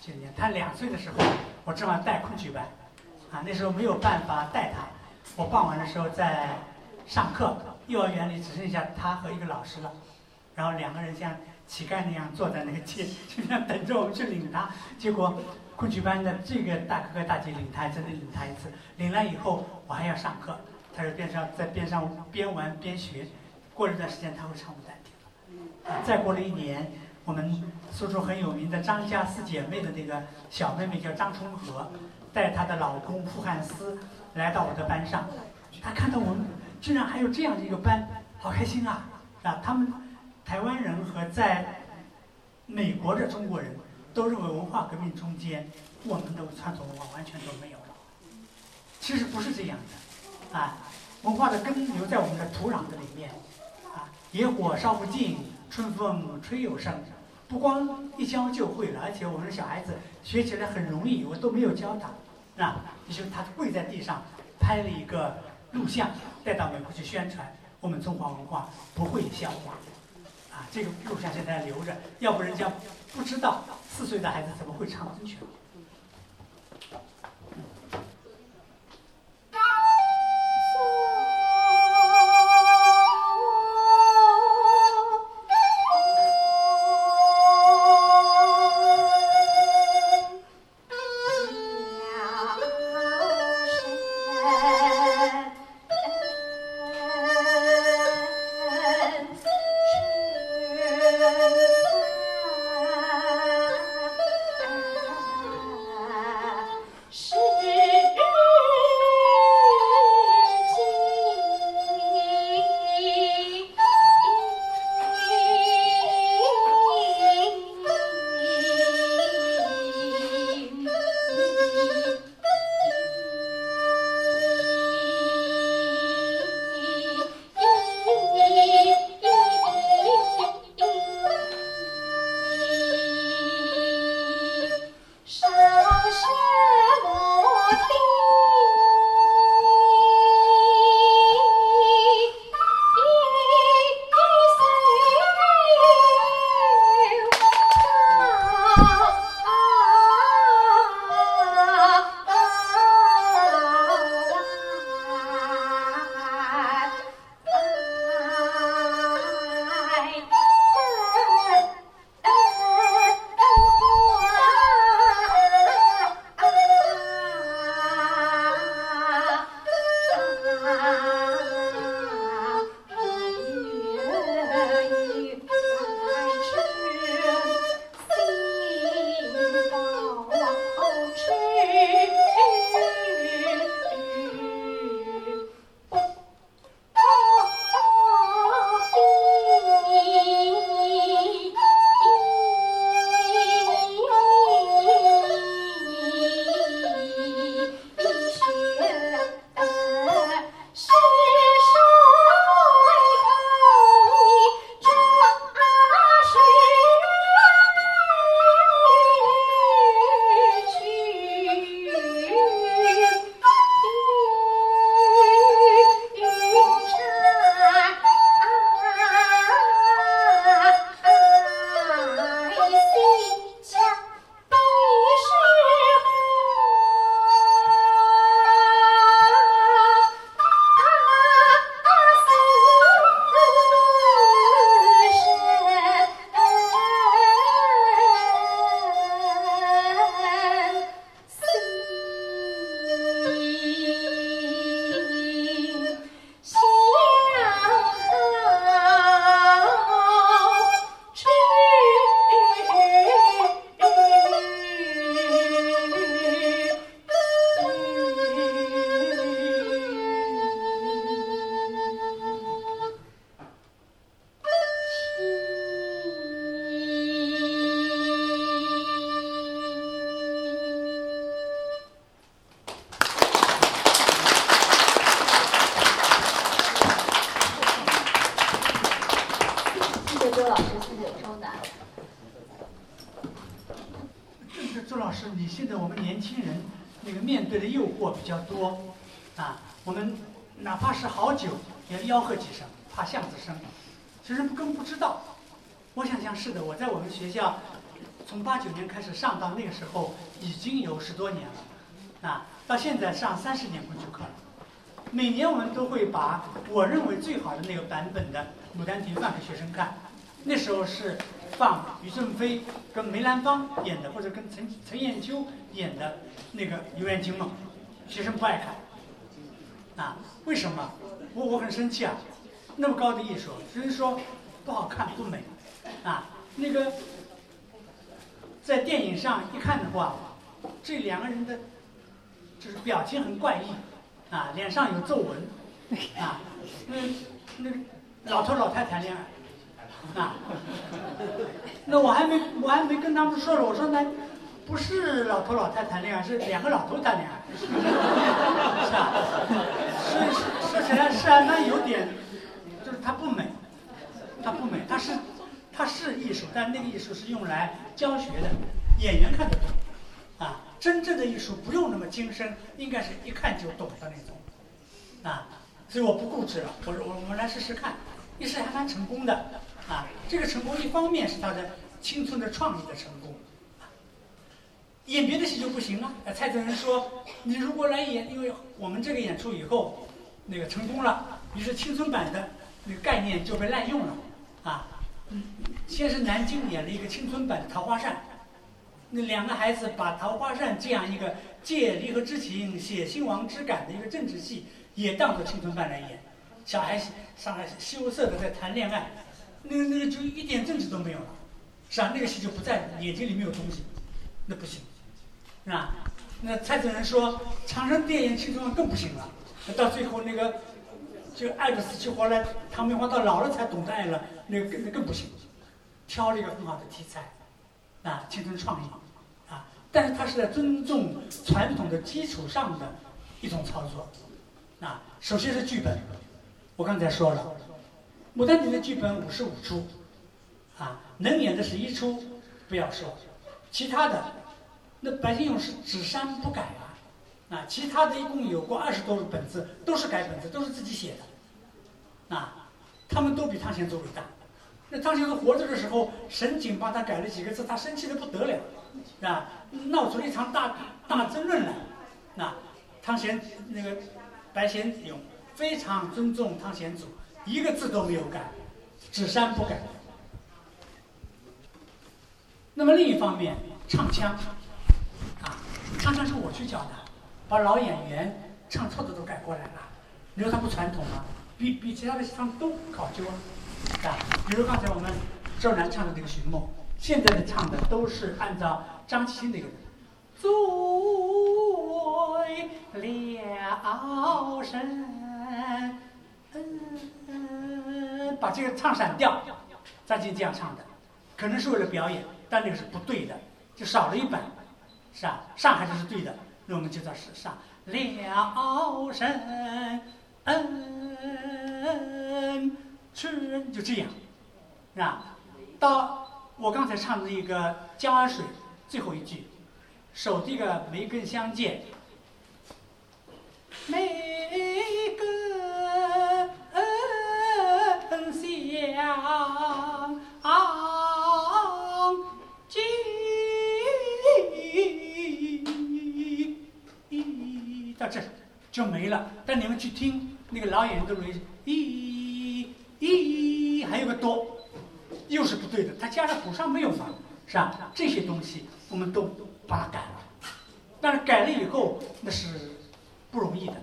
九年，他两岁的时候，我正好带昆曲班，啊，那时候没有办法带他。我傍晚的时候在上课，幼儿园里只剩下他和一个老师了，然后两个人像乞丐那样坐在那个街，就这样等着我们去领他。结果昆曲班的这个大哥哥大姐领他，真的领他一次，领了以后我还要上课，他在边上在边上边玩边学。过了一段时间他会唱《牡丹亭》，啊，再过了一年，我们苏州很有名的张家四姐妹的那个小妹妹叫张春和，带她的老公傅汉思来到我的班上，她看到我们居然还有这样的一个班，好开心啊！啊，他们台湾人和在美国的中国人都认为文化革命中间我们的传统文化完全都没有了，其实不是这样的，啊，文化的根留在我们的土壤的里面。啊野火烧不尽，春风吹又生。不光一教就会了，而且我们小孩子学起来很容易，我都没有教他，啊，就他跪在地上拍了一个录像，带到美国去宣传我们中华文化不会消亡，啊，这个录像现在留着，要不人家不知道四岁的孩子怎么会唱春曲。这个诱惑比较多啊我们哪怕是好酒也要吆喝几声怕巷子深学生不跟不知道。我想想是的我在我们学校从八九年开始上到那个时候已经有十多年了啊到现在上三十年过去课了每年我们都会把我认为最好的那个版本的牡丹亭放给学生看。那时候是放余顺飞跟梅兰芳演的或者跟陈陈艳秋演的那个《游园惊梦》，学生不爱看。啊，为什么？我我很生气啊！那么高的艺术，只是说不好看不美，啊，那个在电影上一看的话，这两个人的就是表情很怪异。啊，脸上有皱纹，啊，那那老头老太谈恋爱，啊，那我还没我还没跟他们说呢，我说那不是老头老太谈恋爱，是两个老头谈恋爱，是吧？说说起来是啊，那有点，就是它不美，它不美，它是它是艺术，但那个艺术是用来教学的，演员看得懂。啊，真正的艺术不用那么精深，应该是一看就懂的那种，啊，所以我不固执了，我说我我们来试试看，一试还蛮成功的，啊，这个成功一方面是他的青春的创意的成功，演别的戏就不行了。蔡泽仁说，你如果来演，因为我们这个演出以后，那个成功了，于是青春版的那个概念就被滥用了，啊，先是南京演了一个青春版的《桃花扇》。那两个孩子把《桃花扇》这样一个借离合之情、写兴亡之感的一个政治戏，也当做青春版来演。小孩上来羞涩的在谈恋爱，那个那个就一点政治都没有了，是吧？那个戏就不在眼睛里没有东西，那不行，是吧？那蔡子仁说长生殿演青春更不行了，到最后那个就爱的死去活来，唐明皇到老了才懂得爱了，那个更更不行，挑了一个很好的题材，啊，青春创意。啊但是他是在尊重传统的基础上的一种操作，啊，首先是剧本，我刚才说了，《牡丹亭》的剧本五十五出，啊，能演的是一出，不要说，其他的，那白先勇是只删不改啊，啊，其他的一共有过二十多个本子，都是改本子，都是自己写的，啊，他们都比汤显祖伟大，那汤显祖活着的时候，沈璟帮他改了几个字，他生气的不得了。啊，闹出了一场大大争论来。那汤显那个白先勇非常尊重汤显祖，一个字都没有改，只删不改。那么另一方面，唱腔唱腔是我去教的，把老演员唱错的都改过来了。你说他不传统吗？比比其他的唱都考究啊，啊，比如刚才我们周南唱的这个《寻梦》。现在的唱的都是按照张琪那个“醉了神”，嗯，把这个唱散掉，张琪这样唱的，可能是为了表演，但那个是不对的，就少了一版，是啊？上海就是对的，那我们就叫是上了神，嗯，去就这样，是吧？到。我刚才唱的那个《江水》最后一句，手递个梅根相见，梅根你们去听那个老演员都容易，咦咦，还有个多。又是不对的，他加上谱上没有嘛，是吧？这些东西我们都把它改了，但是改了以后那是不容易的。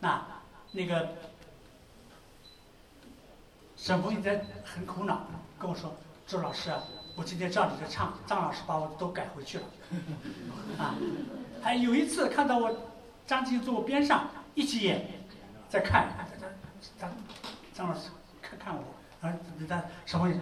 那那个沈峰在很苦恼，跟我说：“周老师啊，我今天照你的唱，张老师把我都改回去了。”啊，还有一次看到我张静坐我边上一起演，在看，张张老师看看我，啊，他沈峰。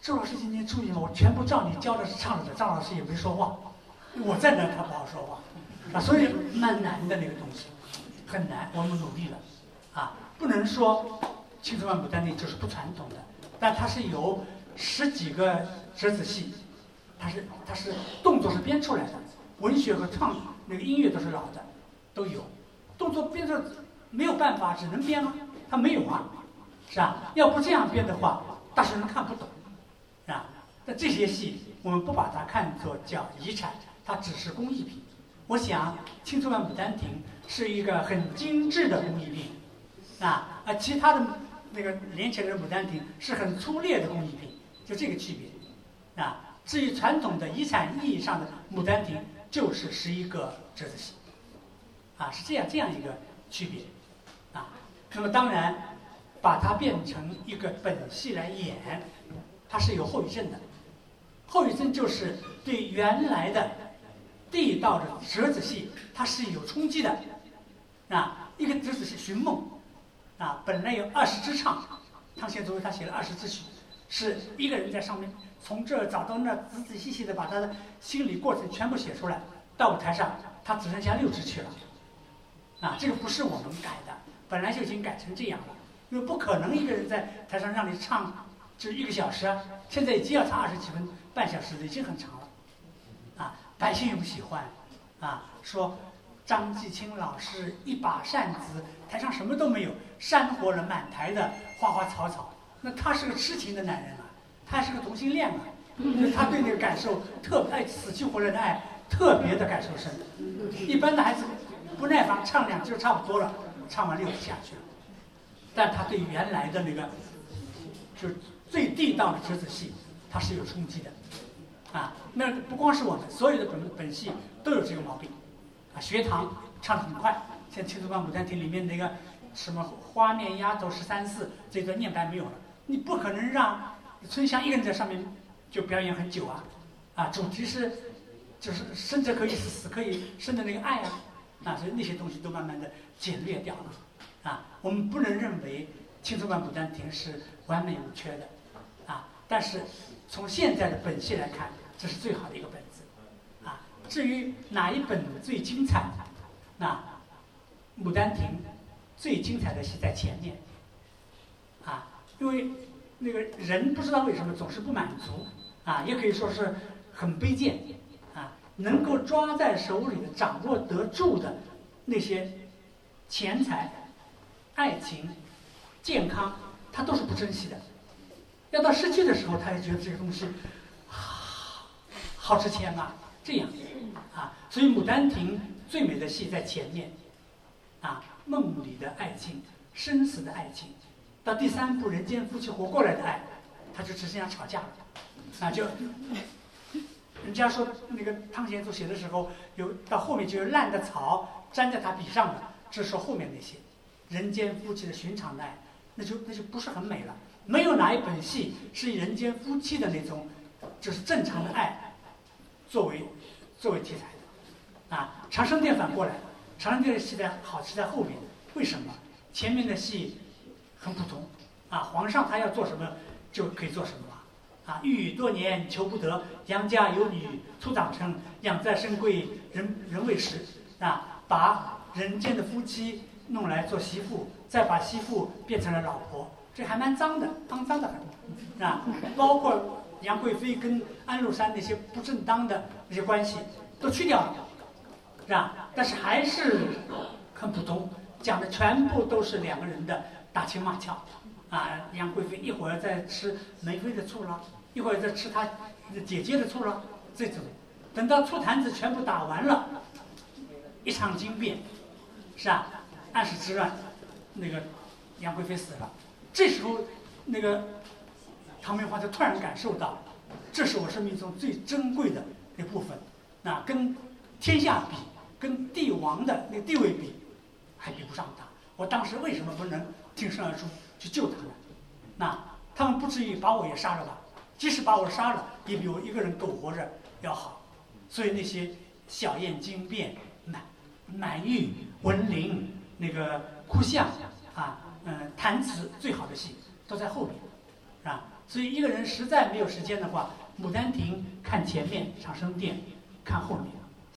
周老师今天注意了，我全部照你教的是唱的，张老师也没说话。我在那，他不好说话，啊，所以蛮难的那个东西，很难。我们努力了，啊，不能说《青春万牡丹亭》就是不传统的，但它是有十几个折子戏，它是它是动作是编出来的，文学和创那个音乐都是老的，都有，动作编的没有办法，只能编啊，它没有啊，是吧？要不这样编的话，大学生看不懂。是吧那这些戏我们不把它看作叫遗产，它只是工艺品。我想青春版《牡丹亭》是一个很精致的工艺品，啊，而其他的那个连起来的《牡丹亭》是很粗劣的工艺品，就这个区别，啊。至于传统的遗产意义上的《牡丹亭》，就是十一个折子戏，啊，是这样这样一个区别，啊，那么当然把它变成一个本戏来演，它是有后遗症的，后遗症就是对原来的地道的折子戏，它是有冲击的，啊，一个折子戏《寻梦》，啊，本来有二十支唱，汤显祖他写了二十支曲，是一个人在上面。从这儿找到那儿，仔仔细细的把他的心理过程全部写出来。到舞台上，他只剩下六支曲了。啊，这个不是我们改的，本来就已经改成这样了。因为不可能一个人在台上让你唱就一个小时啊，现在已经要唱二十几分，半小时已经很长了。啊，百姓又不喜欢。啊，说张继青老师一把扇子，台上什么都没有，扇活了满台的花花草草。那他是个痴情的男人啊。他还是个同性恋嘛，他对那个感受特爱死去活来的爱特别的感受深。一般的孩子不耐烦，唱两句差不多了，唱完六下去了。但他对原来的那个，就是最地道的折子戏，他是有冲击的。啊，那不光是我们，所有的本本戏都有这个毛病。啊，学堂唱的很快，像《青松观牡丹亭》里面那个什么“花面丫头十三四”这段念白没有了，你不可能让。春香一个人在上面就表演很久啊，啊，主题是就是生者可以死，死可以生的那个爱啊，啊，所以那些东西都慢慢的简略掉了，啊，我们不能认为《青春版牡丹亭》是完美无缺的，啊，但是从现在的本戏来看，这是最好的一个本子，啊，至于哪一本最精彩，那《牡丹亭》最精彩的戏在前面，啊，因为。那个人不知道为什么总是不满足，啊，也可以说是很卑贱，能够抓在手里的、掌握得住的那些钱财、爱情、健康，他都是不珍惜的。要到失去的时候，他也觉得这个东西好好值钱啊，这样，啊，所以《牡丹亭》最美的戏在前面，啊，梦里的爱情，生死的爱情。到第三部《人间夫妻活过来的爱》，他就只剩下吵架了，那就，人家说那个汤显祖写的时候，有到后面就有烂的草粘在他笔上了，这是后面那些人间夫妻的寻常的爱，那就那就不是很美了。没有哪一本戏是以人间夫妻的那种，就是正常的爱，作为作为题材的，啊，《长生殿》反过来，《长生殿》的戏在好是在后面，为什么？前面的戏。很普通，啊，皇上他要做什么就可以做什么了，啊，郁郁多年求不得，杨家有女初长成，养在深闺人人未识，啊，把人间的夫妻弄来做媳妇，再把媳妇变成了老婆，这还蛮脏的，肮脏的很，啊，包括杨贵妃跟安禄山那些不正当的那些关系都去掉了，是吧？但是还是很普通，讲的全部都是两个人的。打情骂俏，啊，杨贵妃一会儿在吃梅妃的醋了，一会儿在吃她姐姐的醋了，这种，等到醋坛子全部打完了，一场惊变，是吧？安史之乱，那个杨贵妃死了，这时候，那个唐明皇就突然感受到，这是我生命中最珍贵的那部分，那跟天下比，跟帝王的那个地位比，还比不上他。我当时为什么不能？挺身而出去救他们，那他们不至于把我也杀了吧？即使把我杀了，也比我一个人苟活着要好。所以那些小燕惊变、满满玉、文玲、那个哭相啊，嗯，弹词最好的戏都在后面，是吧？所以一个人实在没有时间的话，《牡丹亭》看前面，《长生殿》看后面。